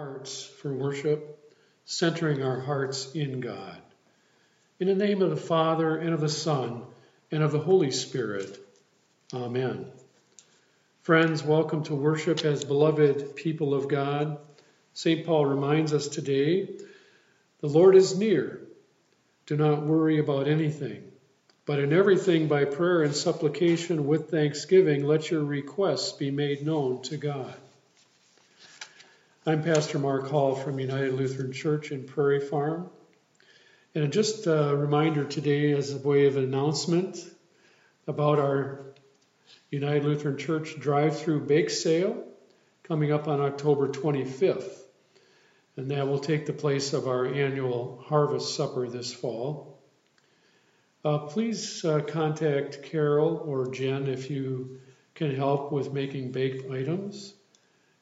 hearts for worship, centering our hearts in God. In the name of the Father, and of the Son, and of the Holy Spirit. Amen. Friends, welcome to worship as beloved people of God. St. Paul reminds us today the Lord is near. Do not worry about anything, but in everything by prayer and supplication with thanksgiving, let your requests be made known to God. I'm Pastor Mark Hall from United Lutheran Church in Prairie Farm. And just a reminder today, as a way of an announcement, about our United Lutheran Church drive through bake sale coming up on October 25th. And that will take the place of our annual harvest supper this fall. Uh, please uh, contact Carol or Jen if you can help with making baked items.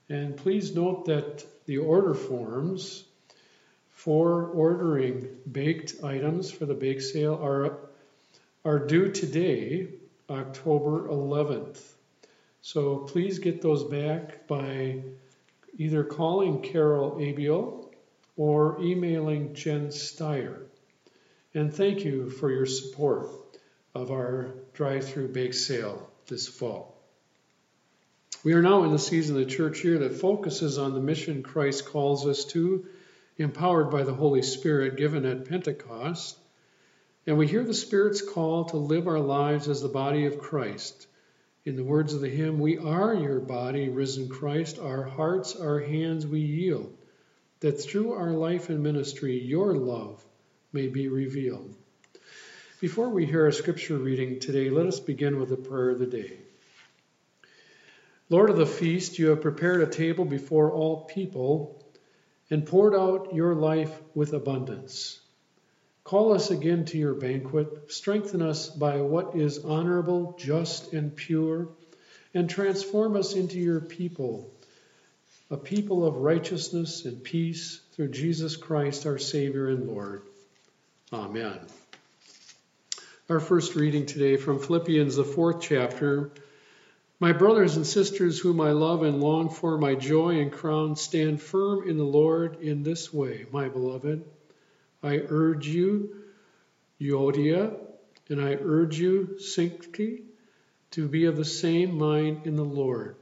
And please note that the order forms for ordering baked items for the bake sale are, are due today, October 11th. So please get those back by either calling Carol Abiel or emailing Jen Steyer. And thank you for your support of our drive through bake sale this fall. We are now in the season of the church year that focuses on the mission Christ calls us to, empowered by the Holy Spirit given at Pentecost. And we hear the Spirit's call to live our lives as the body of Christ. In the words of the hymn, We are your body, risen Christ, our hearts, our hands we yield, that through our life and ministry your love may be revealed. Before we hear our scripture reading today, let us begin with the prayer of the day. Lord of the feast, you have prepared a table before all people and poured out your life with abundance. Call us again to your banquet, strengthen us by what is honorable, just, and pure, and transform us into your people, a people of righteousness and peace through Jesus Christ, our Savior and Lord. Amen. Our first reading today from Philippians, the fourth chapter my brothers and sisters, whom I love and long for, my joy and crown, stand firm in the Lord in this way, my beloved. I urge you, Euodia, and I urge you, Syntyche, to be of the same mind in the Lord.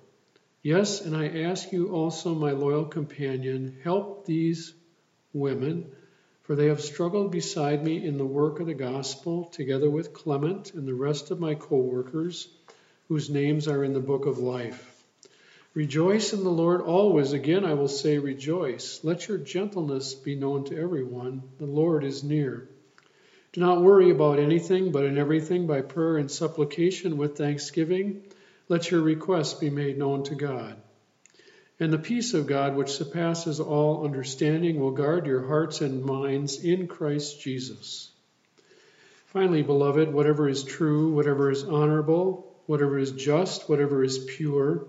Yes, and I ask you also, my loyal companion, help these women, for they have struggled beside me in the work of the gospel, together with Clement and the rest of my co workers whose names are in the book of life. Rejoice in the Lord always. Again, I will say, rejoice. Let your gentleness be known to everyone. The Lord is near. Do not worry about anything, but in everything, by prayer and supplication with thanksgiving, let your requests be made known to God. And the peace of God, which surpasses all understanding, will guard your hearts and minds in Christ Jesus. Finally, beloved, whatever is true, whatever is honorable, whatever is just, whatever is pure,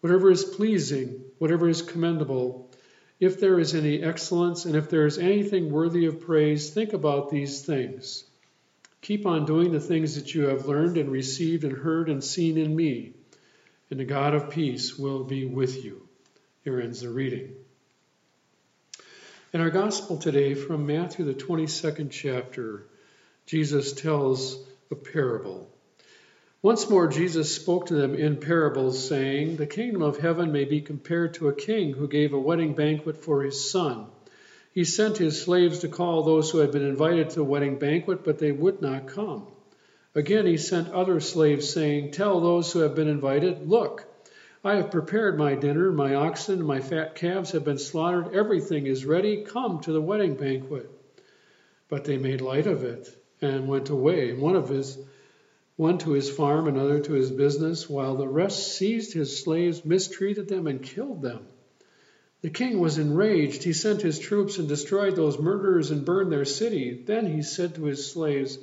whatever is pleasing, whatever is commendable, if there is any excellence and if there is anything worthy of praise, think about these things. Keep on doing the things that you have learned and received and heard and seen in me, and the God of peace will be with you. Here ends the reading. In our gospel today, from Matthew, the 22nd chapter, Jesus tells a parable. Once more, Jesus spoke to them in parables, saying, The kingdom of heaven may be compared to a king who gave a wedding banquet for his son. He sent his slaves to call those who had been invited to the wedding banquet, but they would not come. Again, he sent other slaves, saying, Tell those who have been invited, Look, I have prepared my dinner, my oxen and my fat calves have been slaughtered, everything is ready, come to the wedding banquet. But they made light of it and went away. One of his one to his farm, another to his business, while the rest seized his slaves, mistreated them, and killed them. The king was enraged. He sent his troops and destroyed those murderers and burned their city. Then he said to his slaves,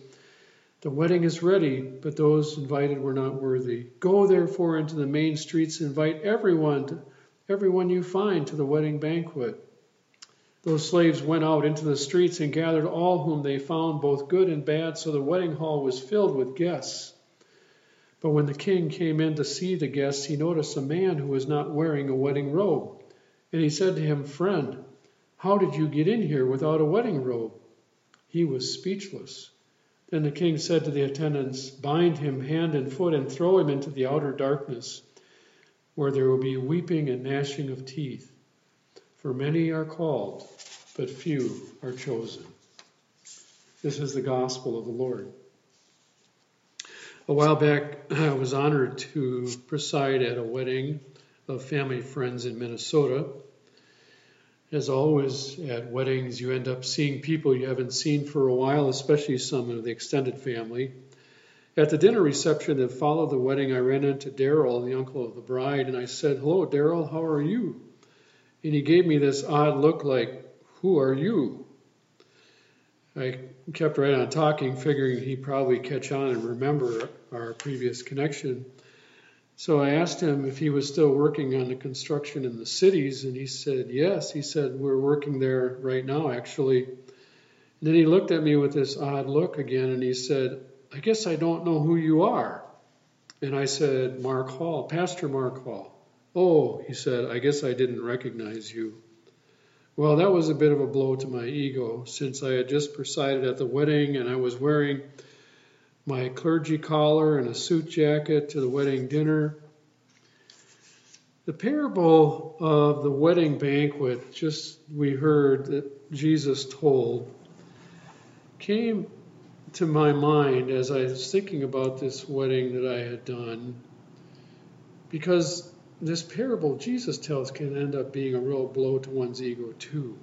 The wedding is ready, but those invited were not worthy. Go therefore into the main streets, invite everyone, everyone you find to the wedding banquet. Those slaves went out into the streets and gathered all whom they found, both good and bad, so the wedding hall was filled with guests. But when the king came in to see the guests, he noticed a man who was not wearing a wedding robe. And he said to him, Friend, how did you get in here without a wedding robe? He was speechless. Then the king said to the attendants, Bind him hand and foot and throw him into the outer darkness, where there will be weeping and gnashing of teeth. For many are called, but few are chosen. This is the gospel of the Lord. A while back, I was honored to preside at a wedding of family friends in Minnesota. As always, at weddings, you end up seeing people you haven't seen for a while, especially some of the extended family. At the dinner reception that followed the wedding, I ran into Daryl, the uncle of the bride, and I said, Hello, Daryl, how are you? And he gave me this odd look like, Who are you? I kept right on talking, figuring he'd probably catch on and remember our previous connection. So I asked him if he was still working on the construction in the cities, and he said, Yes. He said, We're working there right now, actually. And then he looked at me with this odd look again, and he said, I guess I don't know who you are. And I said, Mark Hall, Pastor Mark Hall. Oh, he said, I guess I didn't recognize you. Well, that was a bit of a blow to my ego since I had just presided at the wedding and I was wearing my clergy collar and a suit jacket to the wedding dinner. The parable of the wedding banquet, just we heard that Jesus told, came to my mind as I was thinking about this wedding that I had done because this parable Jesus tells can end up being a real blow to one's ego, too.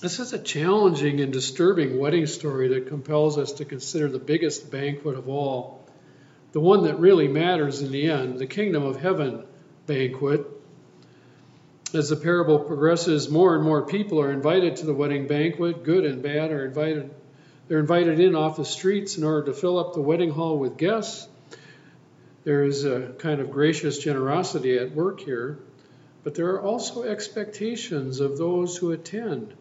This is a challenging and disturbing wedding story that compels us to consider the biggest banquet of all, the one that really matters in the end, the kingdom of heaven banquet. As the parable progresses, more and more people are invited to the wedding banquet. Good and bad are invited. They're invited in off the streets in order to fill up the wedding hall with guests. There is a kind of gracious generosity at work here, but there are also expectations of those who attend,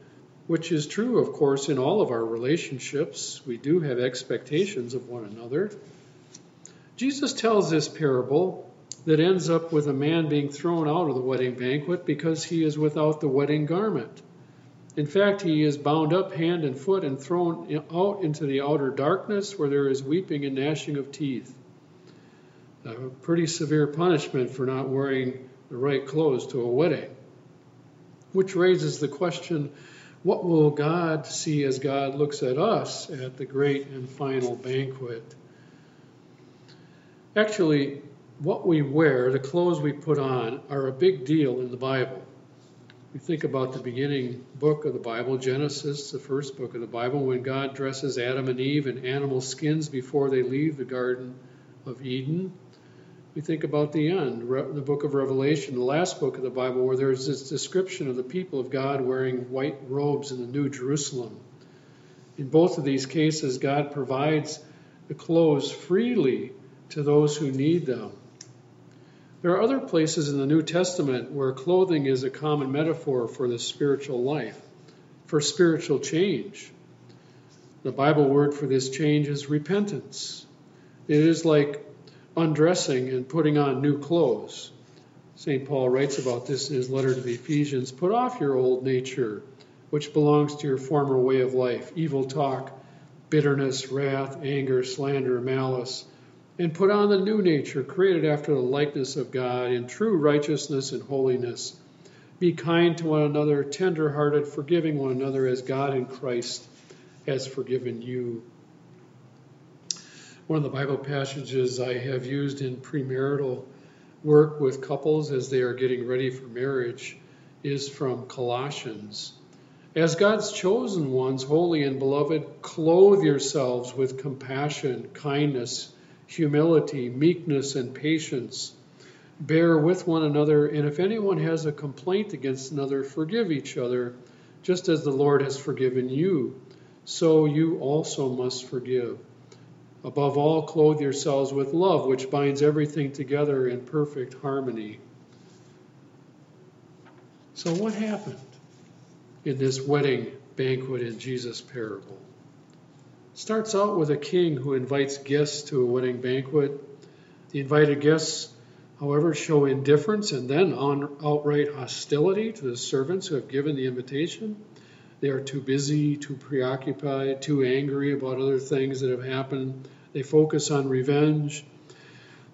which is true, of course, in all of our relationships. We do have expectations of one another. Jesus tells this parable that ends up with a man being thrown out of the wedding banquet because he is without the wedding garment. In fact, he is bound up hand and foot and thrown out into the outer darkness where there is weeping and gnashing of teeth a pretty severe punishment for not wearing the right clothes to a wedding. Which raises the question what will God see as God looks at us at the great and final banquet? Actually, what we wear, the clothes we put on, are a big deal in the Bible. We think about the beginning book of the Bible, Genesis, the first book of the Bible, when God dresses Adam and Eve in animal skins before they leave the Garden of Eden we think about the end, the book of Revelation, the last book of the Bible, where there's this description of the people of God wearing white robes in the New Jerusalem. In both of these cases, God provides the clothes freely to those who need them. There are other places in the New Testament where clothing is a common metaphor for the spiritual life, for spiritual change. The Bible word for this change is repentance. It is like undressing and putting on new clothes. St. Paul writes about this in his letter to the Ephesians Put off your old nature, which belongs to your former way of life evil talk, bitterness, wrath, anger, slander, malice, and put on the new nature, created after the likeness of God in true righteousness and holiness. Be kind to one another, tender hearted, forgiving one another as God in Christ has forgiven you. One of the Bible passages I have used in premarital work with couples as they are getting ready for marriage is from Colossians. As God's chosen ones, holy and beloved, clothe yourselves with compassion, kindness, humility, meekness, and patience. Bear with one another, and if anyone has a complaint against another, forgive each other, just as the Lord has forgiven you. So you also must forgive. Above all, clothe yourselves with love, which binds everything together in perfect harmony. So, what happened in this wedding banquet in Jesus' parable? It starts out with a king who invites guests to a wedding banquet. The invited guests however, show indifference and then on outright hostility to the servants who have given the invitation. They are too busy, too preoccupied, too angry about other things that have happened. They focus on revenge.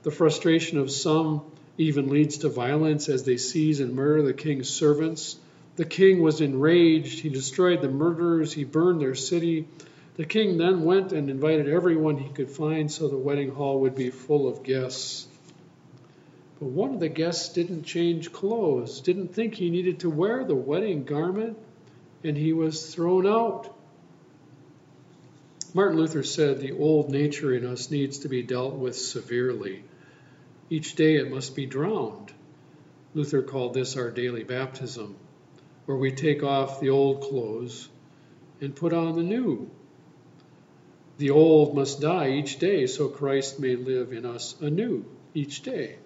The frustration of some even leads to violence as they seize and murder the king's servants. The king was enraged. He destroyed the murderers. He burned their city. The king then went and invited everyone he could find so the wedding hall would be full of guests. But one of the guests didn't change clothes, didn't think he needed to wear the wedding garment, and he was thrown out. Martin Luther said the old nature in us needs to be dealt with severely. Each day it must be drowned. Luther called this our daily baptism, where we take off the old clothes and put on the new. The old must die each day so Christ may live in us anew each day.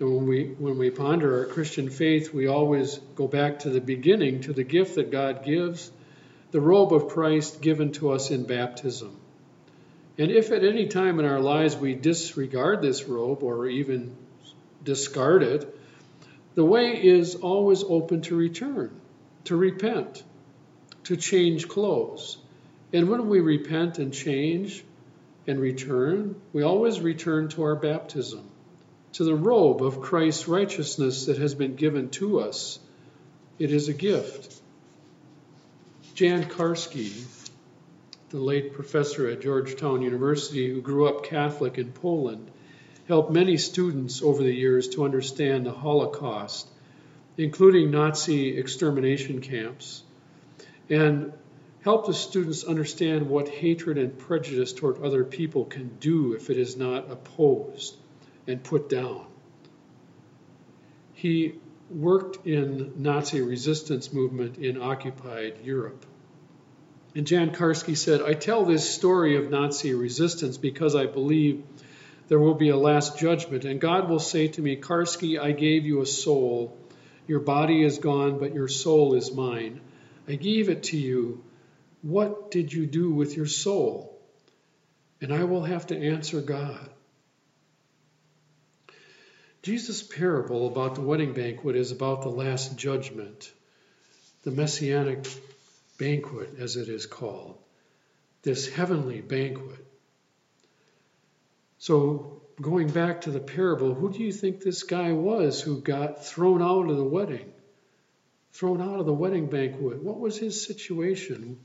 And when we when we ponder our Christian faith, we always go back to the beginning, to the gift that God gives, the robe of Christ given to us in baptism. And if at any time in our lives we disregard this robe or even discard it, the way is always open to return, to repent, to change clothes. And when we repent and change and return, we always return to our baptism, to the robe of Christ's righteousness that has been given to us. It is a gift. Jan Karski, the late professor at Georgetown University who grew up Catholic in Poland, helped many students over the years to understand the Holocaust, including Nazi extermination camps, and helped the students understand what hatred and prejudice toward other people can do if it is not opposed and put down. He worked in Nazi resistance movement in occupied Europe. And Jan Karski said, I tell this story of Nazi resistance because I believe there will be a last judgment, and God will say to me, Karski, I gave you a soul. Your body is gone, but your soul is mine. I gave it to you. What did you do with your soul? And I will have to answer God. Jesus' parable about the wedding banquet is about the last judgment, the messianic banquet, as it is called, this heavenly banquet. So, going back to the parable, who do you think this guy was who got thrown out of the wedding? Thrown out of the wedding banquet. What was his situation?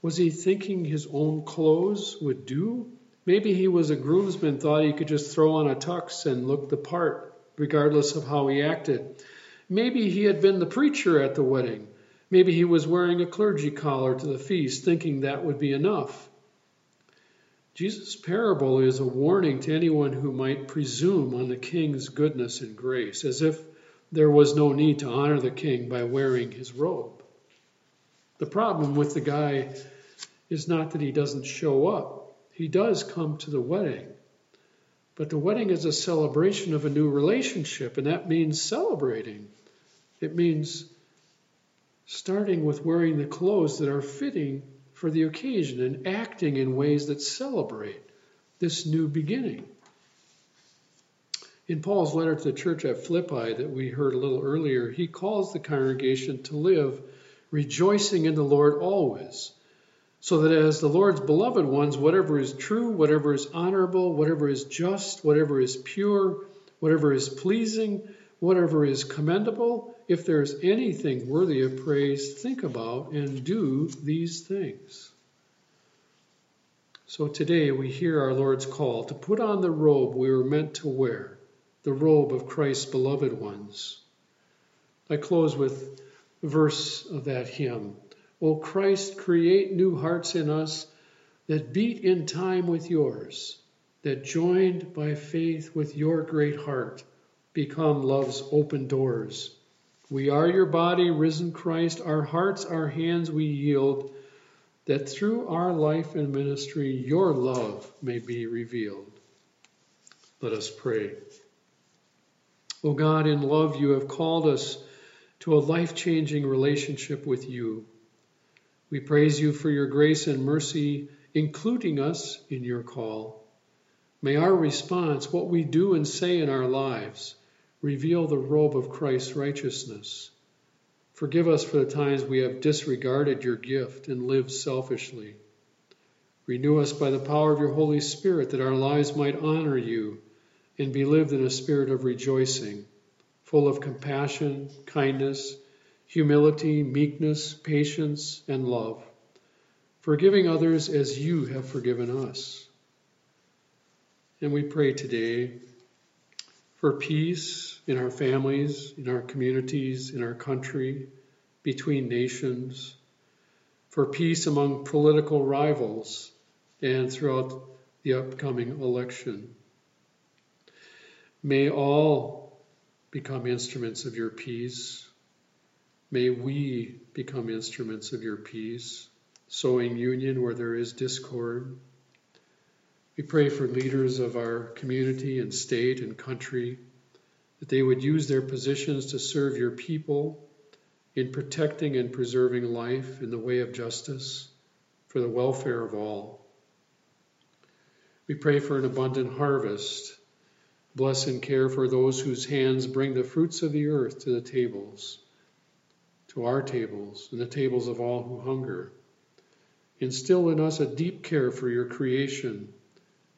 Was he thinking his own clothes would do? Maybe he was a groomsman, thought he could just throw on a tux and look the part, regardless of how he acted. Maybe he had been the preacher at the wedding. Maybe he was wearing a clergy collar to the feast, thinking that would be enough. Jesus' parable is a warning to anyone who might presume on the king's goodness and grace, as if there was no need to honor the king by wearing his robe. The problem with the guy is not that he doesn't show up, he does come to the wedding. But the wedding is a celebration of a new relationship, and that means celebrating. It means starting with wearing the clothes that are fitting for the occasion and acting in ways that celebrate this new beginning. In Paul's letter to the church at Philippi that we heard a little earlier, he calls the congregation to live rejoicing in the Lord always. So that as the Lord's beloved ones, whatever is true, whatever is honorable, whatever is just, whatever is pure, whatever is pleasing, whatever is commendable, if there's anything worthy of praise, think about and do these things. So today we hear our Lord's call to put on the robe we were meant to wear, the robe of Christ's beloved ones. I close with a verse of that hymn. O Christ, create new hearts in us that beat in time with yours, that joined by faith with your great heart become love's open doors. We are your body, risen Christ, our hearts, our hands we yield, that through our life and ministry your love may be revealed. Let us pray. O God, in love you have called us to a life changing relationship with you. We praise you for your grace and mercy, including us in your call. May our response, what we do and say in our lives, reveal the robe of Christ's righteousness. Forgive us for the times we have disregarded your gift and lived selfishly. Renew us by the power of your Holy Spirit that our lives might honor you and be lived in a spirit of rejoicing, full of compassion, kindness, humility, meekness, patience, and love, forgiving others as you have forgiven us. And we pray today for peace in our families, in our communities, in our country, between nations, for peace among political rivals and throughout the upcoming election. May all become instruments of your peace. May we become instruments of your peace, sowing union where there is discord. We pray for leaders of our community and state and country that they would use their positions to serve your people in protecting and preserving life in the way of justice for the welfare of all. We pray for an abundant harvest. Bless and care for those whose hands bring the fruits of the earth to the tables, to our tables, and the tables of all who hunger. Instill in us a deep care for your creation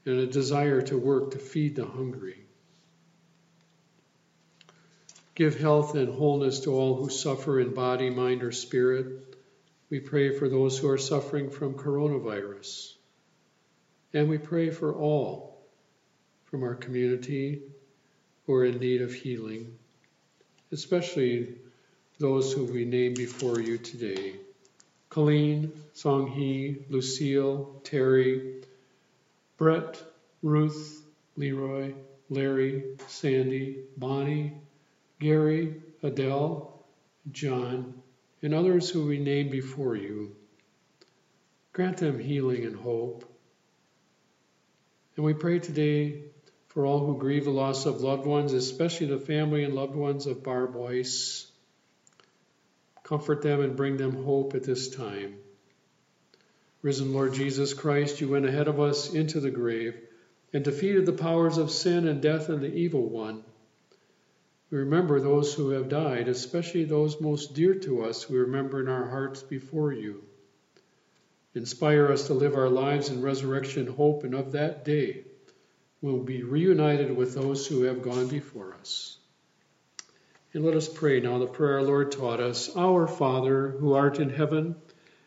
and a desire to work to feed the hungry. Give health and wholeness to all who suffer in body, mind, or spirit. We pray for those who are suffering from coronavirus. And we pray for all from our community who are in need of healing, especially those who we name before you today. Colleen, Songhee, Lucille, Terry, Brett, Ruth, Leroy, Larry, Sandy, Bonnie, Gary, Adele, John, and others who we name before you. Grant them healing and hope. And we pray today for all who grieve the loss of loved ones, especially the family and loved ones of Barb Weiss. Comfort them and bring them hope at this time. Risen Lord Jesus Christ, you went ahead of us into the grave and defeated the powers of sin and death and the evil one. We remember those who have died, especially those most dear to us, we remember in our hearts before you. Inspire us to live our lives in resurrection hope, and of that day we'll be reunited with those who have gone before us. And let us pray now the prayer our Lord taught us Our Father, who art in heaven,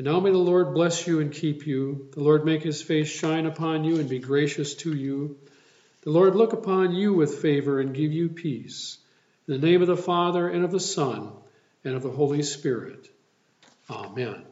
And now may the Lord bless you and keep you. The Lord make his face shine upon you and be gracious to you. The Lord look upon you with favor and give you peace. In the name of the Father, and of the Son, and of the Holy Spirit. Amen.